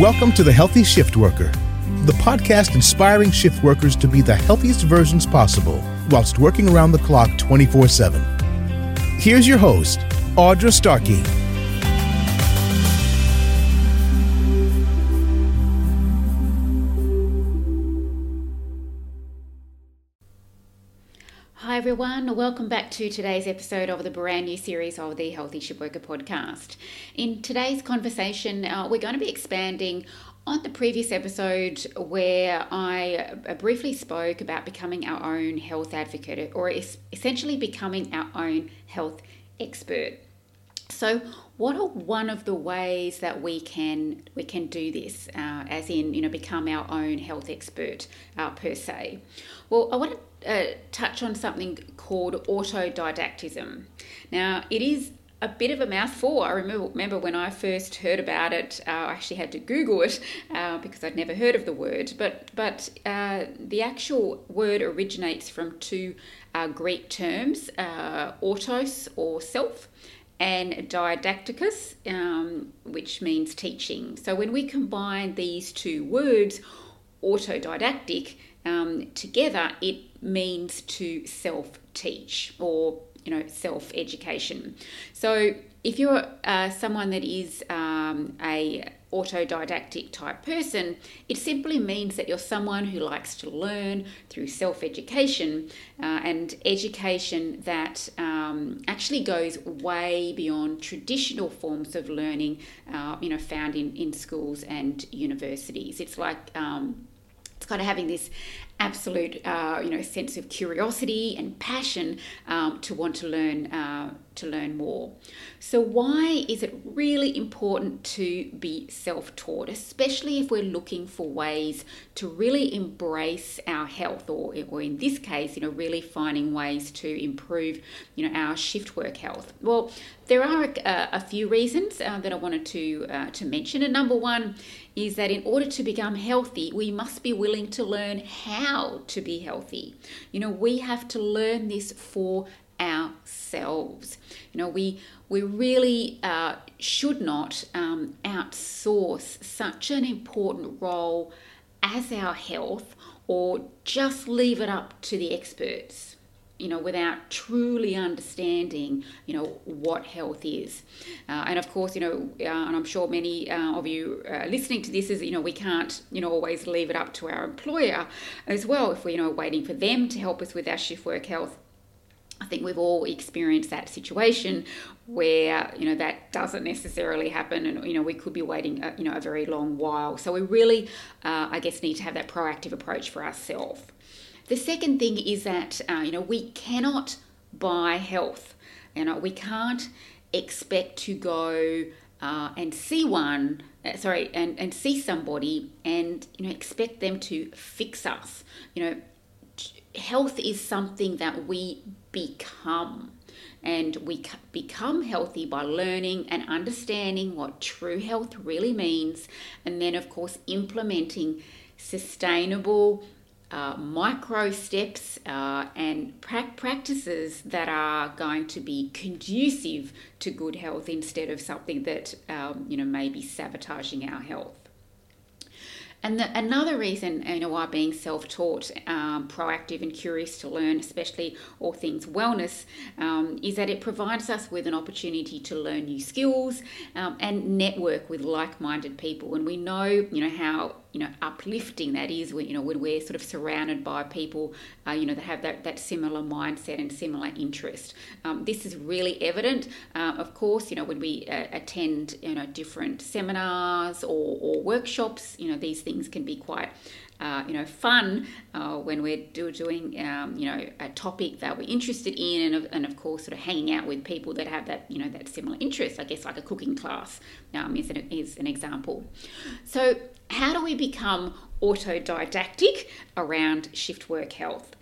Welcome to The Healthy Shift Worker, the podcast inspiring shift workers to be the healthiest versions possible whilst working around the clock 24 7. Here's your host, Audra Starkey. Everyone, welcome back to today's episode of the brand new series of the Healthy Shift Worker podcast. In today's conversation, uh, we're going to be expanding on the previous episode where I uh, briefly spoke about becoming our own health advocate or essentially becoming our own health expert. So, what are one of the ways that we can we can do this, uh, as in you know become our own health expert uh, per se? Well, I want to uh, touch on something called autodidactism. Now, it is a bit of a mouthful. I remember, remember when I first heard about it, uh, I actually had to Google it uh, because I'd never heard of the word. But but uh, the actual word originates from two uh, Greek terms: uh, autos or self, and didacticus, um, which means teaching. So when we combine these two words, autodidactic, um, together, it means to self teach or you know self education. So if you're uh, someone that is um, a autodidactic type person, it simply means that you're someone who likes to learn through self education uh, and education that um, actually goes way beyond traditional forms of learning, uh, you know, found in, in schools and universities. It's like um, it's kind of having this absolute uh, you know sense of curiosity and passion um, to want to learn uh, to learn more. So why is it really important to be self-taught especially if we're looking for ways to really embrace our health or, or in this case you know really finding ways to improve you know our shift work health? Well there are a, a few reasons uh, that I wanted to uh, to mention. And number one is that in order to become healthy we must be willing to learn how how to be healthy. You know, we have to learn this for ourselves. You know, we we really uh, should not um, outsource such an important role as our health or just leave it up to the experts you know, without truly understanding, you know, what health is. Uh, and of course, you know, uh, and I'm sure many uh, of you uh, listening to this is, you know, we can't, you know, always leave it up to our employer as well if we're, you know, waiting for them to help us with our shift work health. I think we've all experienced that situation where you know that doesn't necessarily happen, and you know we could be waiting a, you know a very long while. So we really, uh, I guess, need to have that proactive approach for ourselves. The second thing is that uh, you know we cannot buy health. You know we can't expect to go uh, and see one, uh, sorry, and, and see somebody and you know expect them to fix us. You know, health is something that we become. And we become healthy by learning and understanding what true health really means, and then, of course, implementing sustainable uh, micro steps uh, and pra- practices that are going to be conducive to good health instead of something that um, you know may be sabotaging our health. And the, another reason, you know, why being self-taught, um, proactive, and curious to learn, especially all things wellness, um, is that it provides us with an opportunity to learn new skills um, and network with like-minded people. And we know, you know, how you know uplifting that is when you know when we're sort of surrounded by people uh, you know that have that, that similar mindset and similar interest. Um, this is really evident uh, of course you know when we uh, attend you know different seminars or, or workshops you know these things can be quite uh, you know, fun uh, when we're do, doing, um, you know, a topic that we're interested in, and of, and of course, sort of hanging out with people that have that, you know, that similar interest. I guess like a cooking class um, is, an, is an example. So, how do we become autodidactic around shift work health?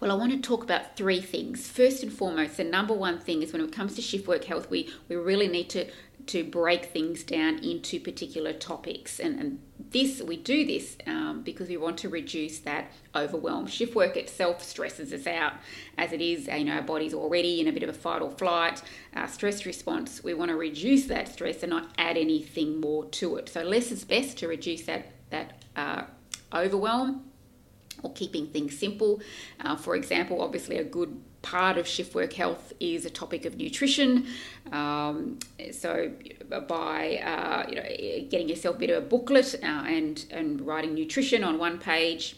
Well, I want to talk about three things. First and foremost, the number one thing is when it comes to shift work health, we, we really need to to break things down into particular topics and, and this we do this um, because we want to reduce that overwhelm. Shift work itself stresses us out as it is. You know, our body's already in a bit of a fight or flight uh, stress response. We want to reduce that stress and not add anything more to it. So less is best to reduce that that uh, overwhelm or keeping things simple. Uh, for example, obviously a good part of shift work health is a topic of nutrition. Um, so by uh, you know getting yourself a bit of a booklet uh, and and writing nutrition on one page.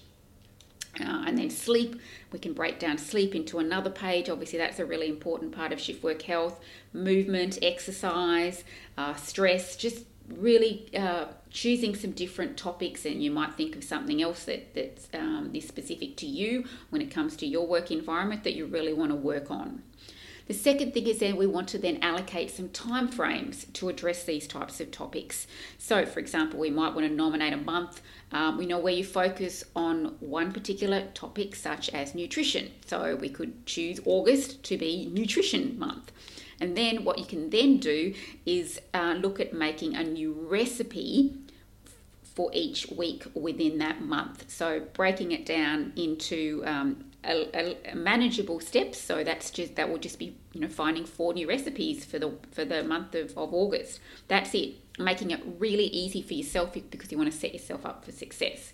Uh, and then sleep, we can break down sleep into another page. Obviously, that's a really important part of shift work health. Movement, exercise, uh, stress, just really uh, choosing some different topics and you might think of something else that, that's um, specific to you when it comes to your work environment that you really want to work on. The second thing is then we want to then allocate some time frames to address these types of topics. So, for example, we might want to nominate a month. Um, we know where you focus on one particular topic, such as nutrition. So, we could choose August to be Nutrition Month. And then what you can then do is uh, look at making a new recipe for each week within that month. So breaking it down into um, a, a manageable steps. So that's just that will just be you know finding four new recipes for the for the month of, of August. That's it. Making it really easy for yourself because you want to set yourself up for success.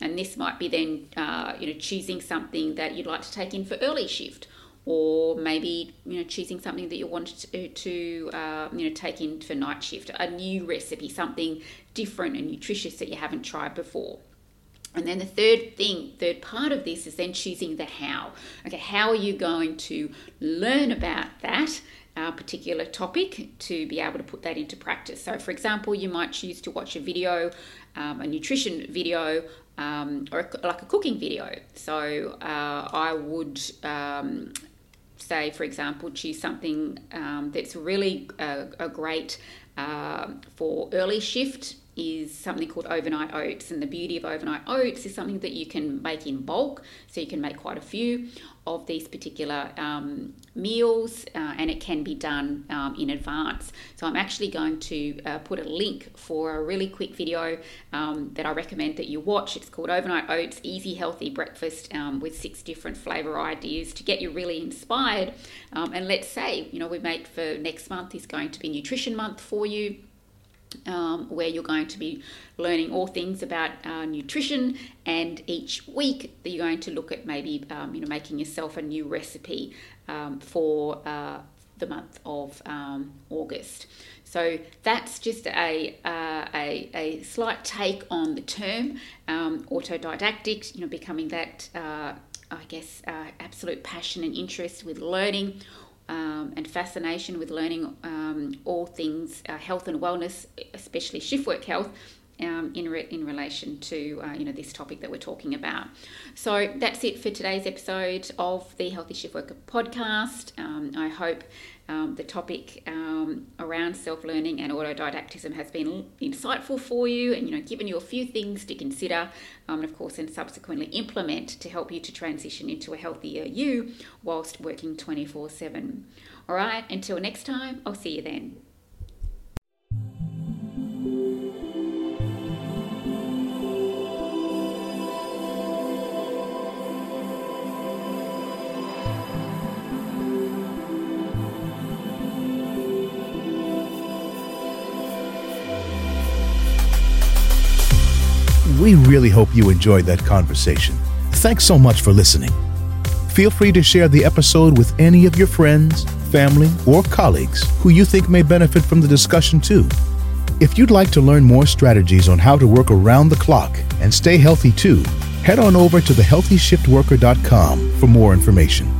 And this might be then uh, you know choosing something that you'd like to take in for early shift or maybe you know choosing something that you wanted to, to uh, you know take in for night shift a new recipe something different and nutritious that you haven't tried before. And then the third thing third part of this is then choosing the how. Okay how are you going to learn about that uh, particular topic to be able to put that into practice? So for example you might choose to watch a video um, a nutrition video um, or a, like a cooking video. So uh, I would um, say, for example, choose something um, that's really a, a great uh, for early shift is something called overnight oats. And the beauty of overnight oats is something that you can make in bulk, so you can make quite a few of these particular um, meals, uh, and it can be done um, in advance. So I'm actually going to uh, put a link for a really quick video um, that I recommend that you watch. It's called Overnight Oats Easy Healthy Breakfast um, with six different flavor ideas to get you really inspired. Um, and let's say, you know, we make for next month is going to be Nutrition Month for you um, where you're going to be learning all things about uh, nutrition, and each week you're going to look at maybe um, you know making yourself a new recipe um, for uh, the month of um, August. So that's just a, uh, a, a, slight take on the term um, autodidactic, you know, becoming that, uh, I guess, uh, absolute passion and interest with learning um, and fascination with learning um, all things uh, health and wellness, especially shift work health. Um, in, re- in relation to uh, you know this topic that we're talking about. So that's it for today's episode of the Healthy Shift Worker podcast. Um, I hope um, the topic um, around self-learning and autodidactism has been insightful for you and you know given you a few things to consider um, and of course and subsequently implement to help you to transition into a healthier you whilst working 24-7 all right until next time i'll see you then We really hope you enjoyed that conversation. Thanks so much for listening. Feel free to share the episode with any of your friends, family, or colleagues who you think may benefit from the discussion too. If you'd like to learn more strategies on how to work around the clock and stay healthy too, head on over to thehealthyshiftworker.com for more information.